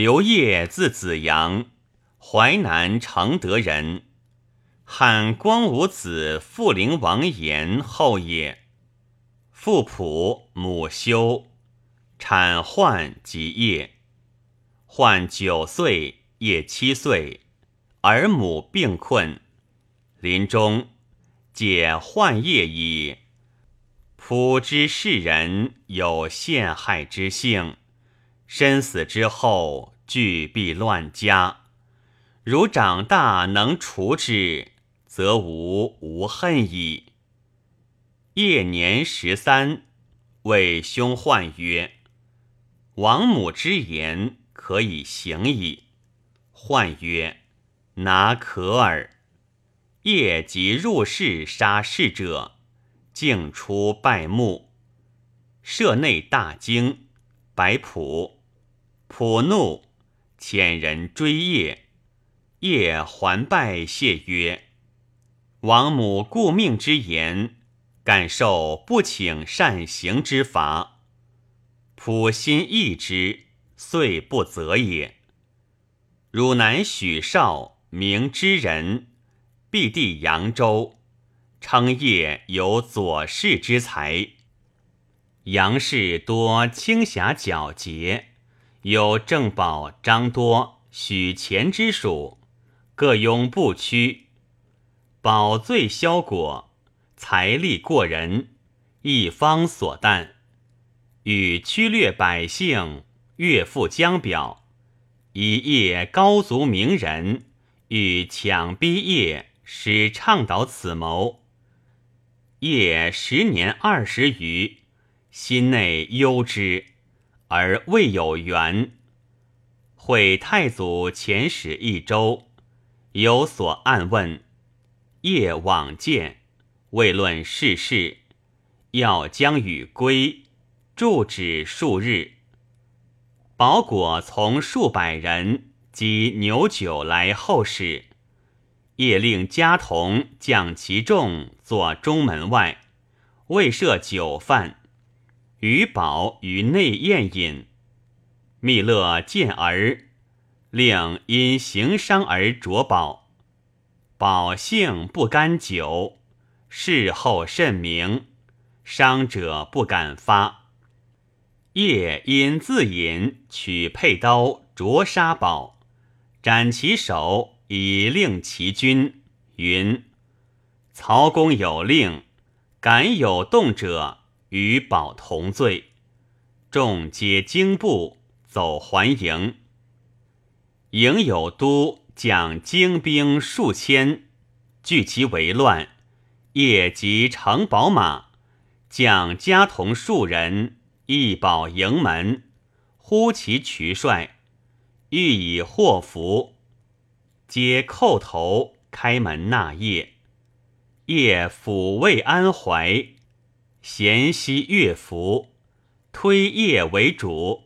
刘烨字子阳，淮南承德人，汉光武子傅陵王延后也。父仆母修，产宦及业。宦九岁，业七岁，儿母病困，临终解宦业矣。仆知世人有陷害之性，身死之后，俱必乱家。如长大能除之，则无无恨矣。夜年十三，谓兄唤曰：“王母之言可以行矣。”唤曰：“拿可耳。”夜即入室杀侍者，径出拜墓。舍内大惊，白普，普怒，遣人追夜。夜还拜谢曰：“王母顾命之言。”敢受不请善行之罚，普心义之，遂不责也。汝南许绍，明之人，必地扬州，称业有左氏之才。杨氏多轻侠皎洁，有郑宝、张多、许乾之属，各拥不屈。宝最萧果。财力过人，一方所惮，与驱掠百姓，越富江表，以业高族名人，欲抢逼业，使倡导此谋。业十年二十余，心内忧之，而未有缘。会太祖遣使一周，有所暗问，夜往见。未论世事，要将与归，住止数日。保果从数百人及牛酒来后使，夜令家童将其众坐中门外，未设酒饭，于宝于内宴饮。密勒见儿，令因行伤而着宝，宝性不甘酒。事后甚明，伤者不敢发。夜因自饮，取佩刀灼杀宝，斩其手以令其君。云：曹公有令，敢有动者，与宝同罪。众皆惊怖，走还营。营有都将精兵数千，聚其为乱。夜及乘宝马，将家童数人，一保营门，呼其渠帅，欲以祸福，皆叩头开门纳夜。夜抚慰安怀，咸息乐服，推夜为主。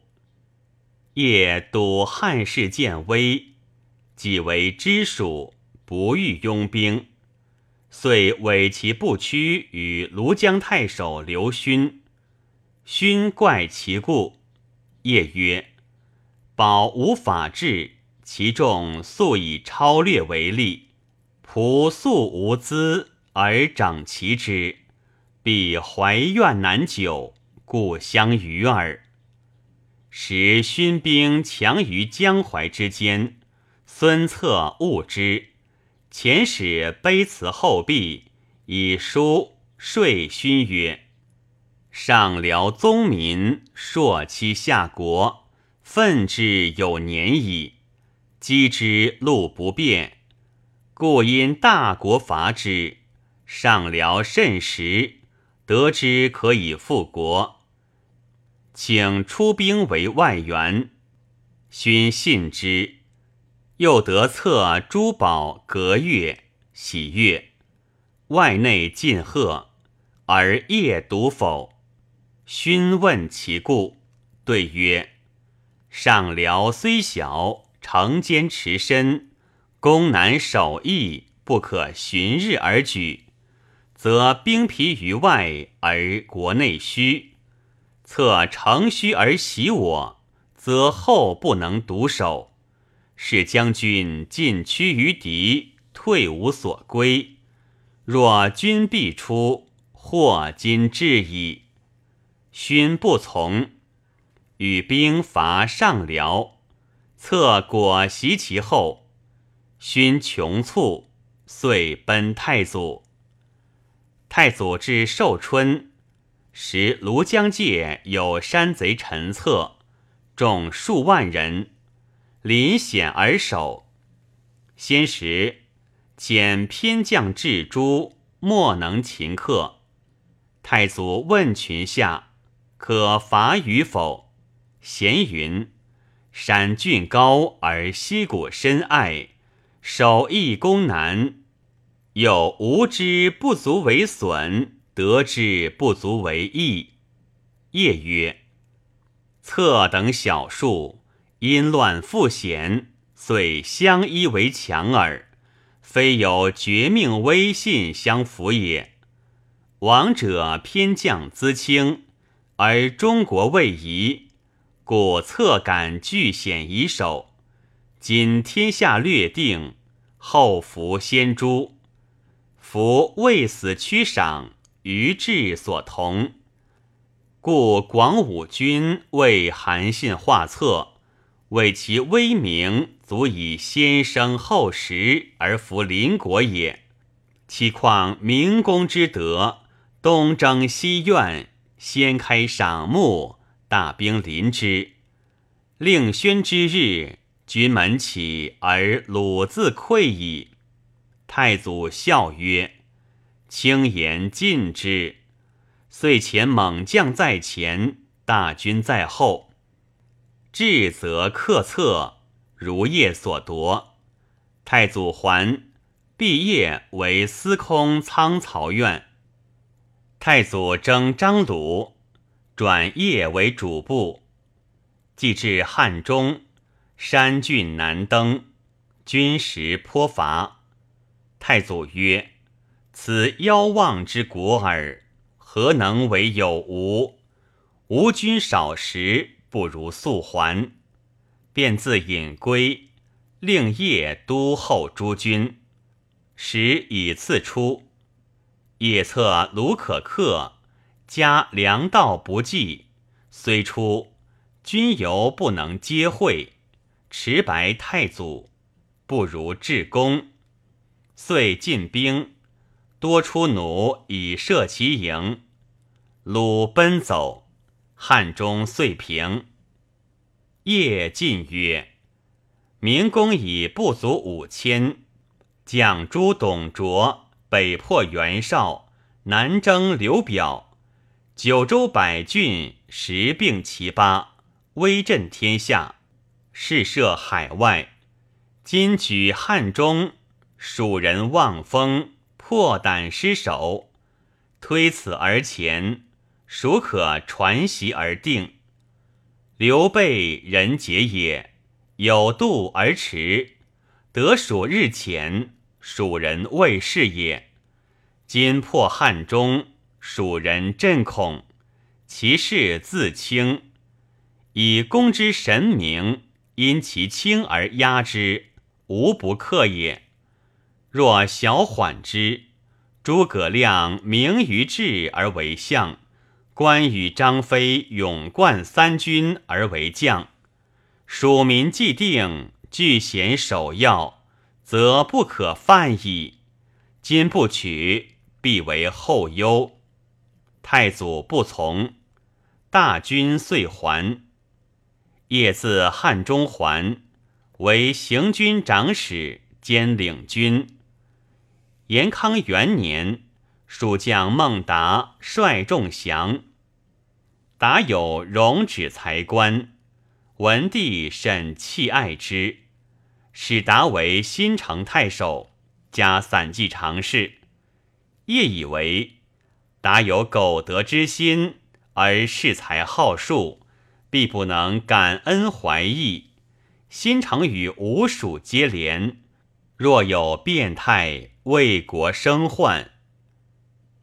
夜睹汉室渐危，己为知属，不欲拥兵。遂委其不屈与庐江太守刘勋，勋怪其故，夜曰：“保无法治，其众素以超略为利，仆素无资而长其之，必怀怨难久，故相与耳。”时勋兵强于江淮之间，孙策误之。遣使卑辞后壁，以书说勋曰：“上辽宗民朔期下国，愤之有年矣。击之路不便，故因大国伐之。上辽甚时，得知可以复国，请出兵为外援。勋信之。”又得策珠宝隔月，喜悦，外内尽贺，而夜独否？勋问其故，对曰：上辽虽小，城坚持深，攻难守易，不可旬日而举，则兵疲于外而国内虚。策乘虚而袭我，则后不能独守，使将军进趋于敌，退无所归。若军必出，祸今至矣。勋不从，与兵伐上辽，策果袭其后。勋穷促，遂奔太祖。太祖至寿春，时庐江界有山贼陈策，众数万人，临险而守。先时遣偏将至诸，莫能擒克。太祖问群下，可伐与否？咸云：山峻高而溪谷深隘，守易攻难。有无之不足为损，得之不足为益。业曰：策等小数，因乱复险，遂相依为强耳，非有绝命威信相扶也。王者偏将资轻，而中国未移，故策敢拒险以守。今天下略定，后服先诛。夫未死屈赏，于志所同，故广武君为韩信画策，为其威名足以先生后实而服邻国也。岂况明公之德，东征西怨，先开赏目，大兵临之，令宣之日，军门起而鲁自溃矣。太祖笑曰：“轻言尽之。”遂遣猛将在前，大军在后。至则克策，如夜所夺。太祖还，毕业为司空仓曹院。太祖征张鲁，转业为主簿。既至汉中，山峻难登，军食颇乏。太祖曰：“此妖妄之国耳，何能为有无？吾君少食，不如速还。”便自引归，令夜都后诸军。时已次出，夜策卢可克，加粮道不济，虽出，军犹不能接会，持白太祖，不如至公。遂进兵，多出弩以射其营。鲁奔走，汉中遂平。夜进曰：“明公以不足五千，将诸董卓，北破袁绍，南征刘表，九州百郡十并其八，威震天下，势涉海外。今举汉中。”蜀人望风，破胆失守，推此而前，孰可传习而定？刘备人杰也，有度而驰，得蜀日前，蜀人未是也。今破汉中，蜀人震恐，其势自轻，以攻之神明，因其轻而压之，无不克也。若小缓之，诸葛亮明于智而为相，关羽、张飞勇冠三军而为将，蜀民既定，据险守要，则不可犯矣。今不取，必为后忧。太祖不从，大军遂还。夜自汉中还，为行军长史兼领军。延康元年，蜀将孟达率众降。达有容止才官，文帝甚弃爱之，使达为新城太守，加散骑常侍。业以为达有苟得之心，而恃才好术，必不能感恩怀义。新城与吴蜀接连，若有变态。为国生患，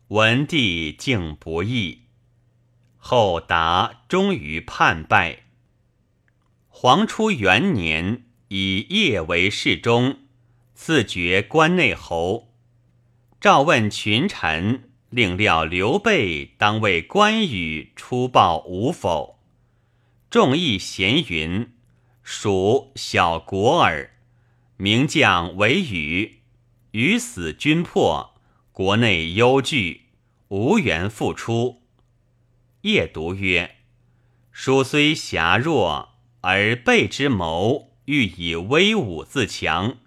文帝竟不义。后达终于叛败。皇初元年，以叶为侍中，赐爵关内侯。诏问群臣，令料刘备当为关羽出报无否？众议咸云：“蜀小国耳，名将为羽，于死军破，国内忧惧，无缘复出。”夜读曰：“蜀虽狭弱，而备之谋欲以威武自强，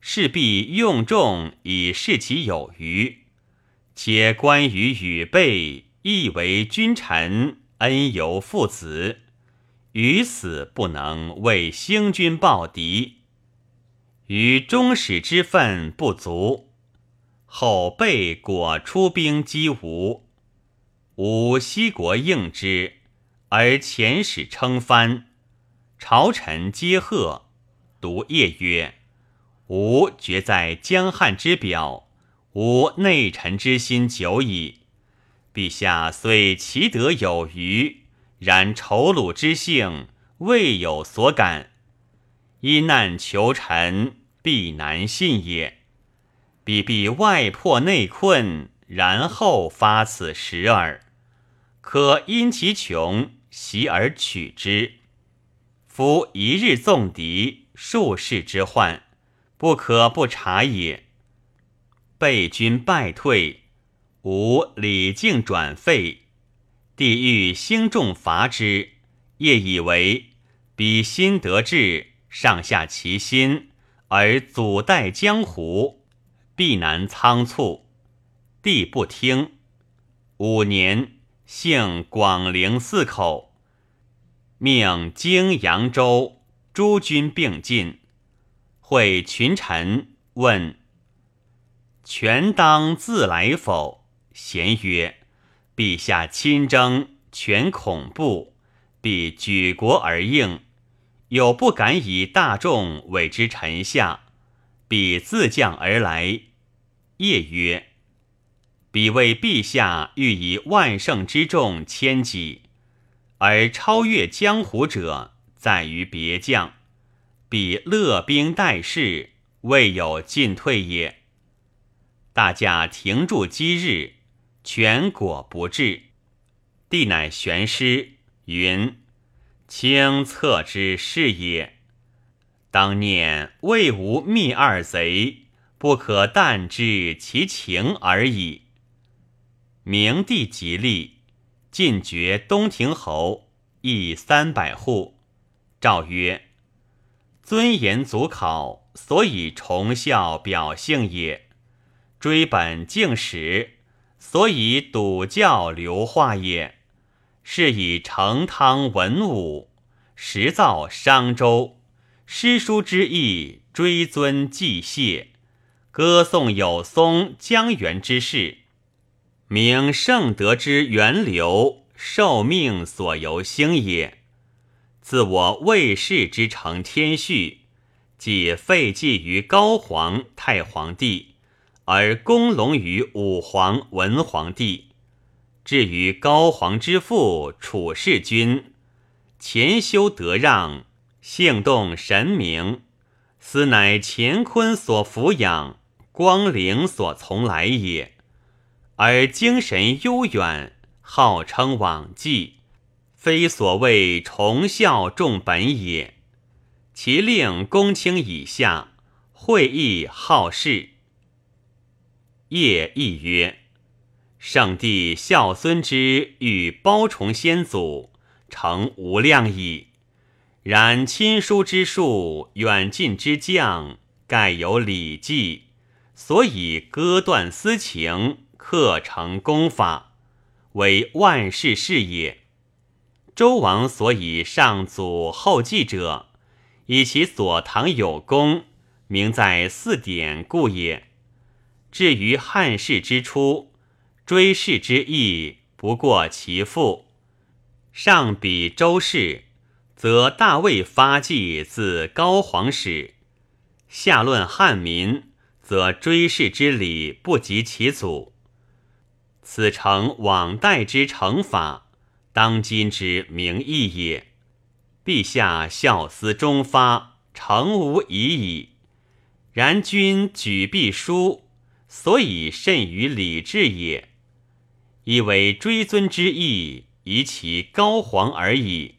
势必用众以示其有余。且关羽与备亦为君臣，恩由父子。”于死不能为兴军报敌，于终始之分不足。后备果出兵击吴，吴西国应之，而遣使称藩。朝臣皆贺。独夜曰：“吾决在江汉之表，吾内臣之心久矣。陛下虽其德有余。”然仇虏之性未有所感，因难求臣，必难信也。必必外破内困，然后发此时耳。可因其穷，袭而取之。夫一日纵敌，数世之患，不可不察也。备军败退，吾礼敬转废。帝欲兴众伐之，业以为彼心得志，上下齐心，而阻待江湖，必难仓促。帝不听。五年，幸广陵四口，命荆扬州诸军并进，会群臣问：“权当自来否？”贤曰。陛下亲征，全恐怖，必举国而应。有不敢以大众委之臣下，彼自降而来。夜曰：“彼为陛下欲以万乘之众千己，而超越江湖者，在于别将。彼乐兵待事，未有进退也。大驾停驻积日。”全果不至，帝乃玄师云：“清策之是也。当念魏吴密二贼，不可但知其情而已。”明帝即立，进爵东亭侯，邑三百户。诏曰：“尊严祖考，所以崇孝表性也。追本敬史。”所以笃教流化也，是以成汤文武，实造商周，诗书之意，追尊祭谢，歌颂有松江源之事，明圣德之源流，受命所由兴也。自我魏氏之成天序，即废祭于高皇太皇帝。而功隆于武皇文皇帝，至于高皇之父楚世君，前修德让，性动神明，斯乃乾坤所抚养，光灵所从来也。而精神悠远，号称往迹，非所谓崇孝重本也。其令公卿以下，会议好事。业亦曰：“圣帝孝孙之欲包崇先祖，诚无量矣。然亲疏之术，远近之将，盖有礼记，所以割断私情，克成功法，为万世事也。周王所以上祖后继者，以其所唐有功，名在四典故也。”至于汉室之初，追谥之意不过其父。上比周氏，则大魏发迹自高皇始；下论汉民，则追谥之礼不及其祖。此诚往代之成法，当今之名义也。陛下孝思忠发，诚无疑矣。然君举必书，所以甚于礼制也。以为追尊之意，以其高皇而已。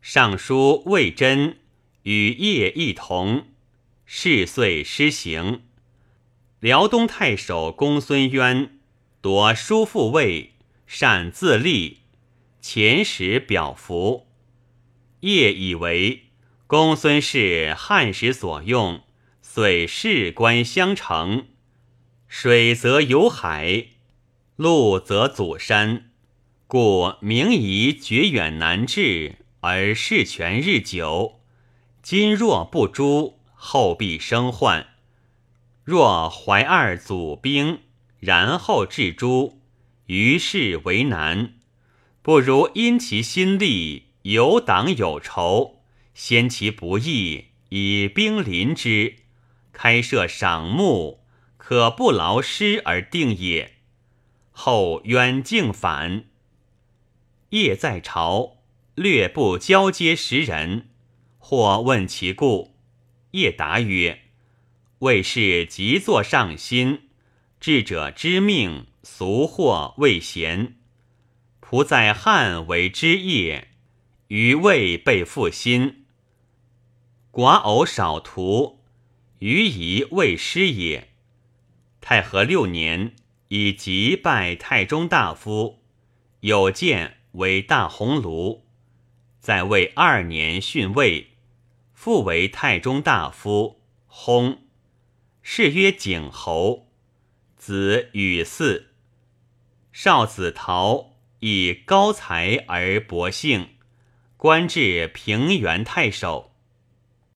尚书魏真与业一同，事遂施行。辽东太守公孙渊夺叔父位，擅自立，前时表服。业以为公孙氏汉时所用，遂事官相承。水则有海，路则阻山，故明夷绝远难至，而事权日久。今若不诛，后必生患。若怀二祖兵，然后至诸，于是为难。不如因其心力。有党有仇，先其不义，以兵临之，开设赏目，可不劳师而定也。后远敬反，夜在朝，略不交接时人，或问其故，夜答曰：“魏氏急作上心，智者之命，俗或未贤。仆在汉为之业。”余未被负心，寡偶少徒，余疑未失也。太和六年，以即拜太中大夫，有见为大鸿胪。在位二年逊位，复为太中大夫，薨。谥曰景侯，子与嗣。少子陶以高才而博幸。官至平原太守。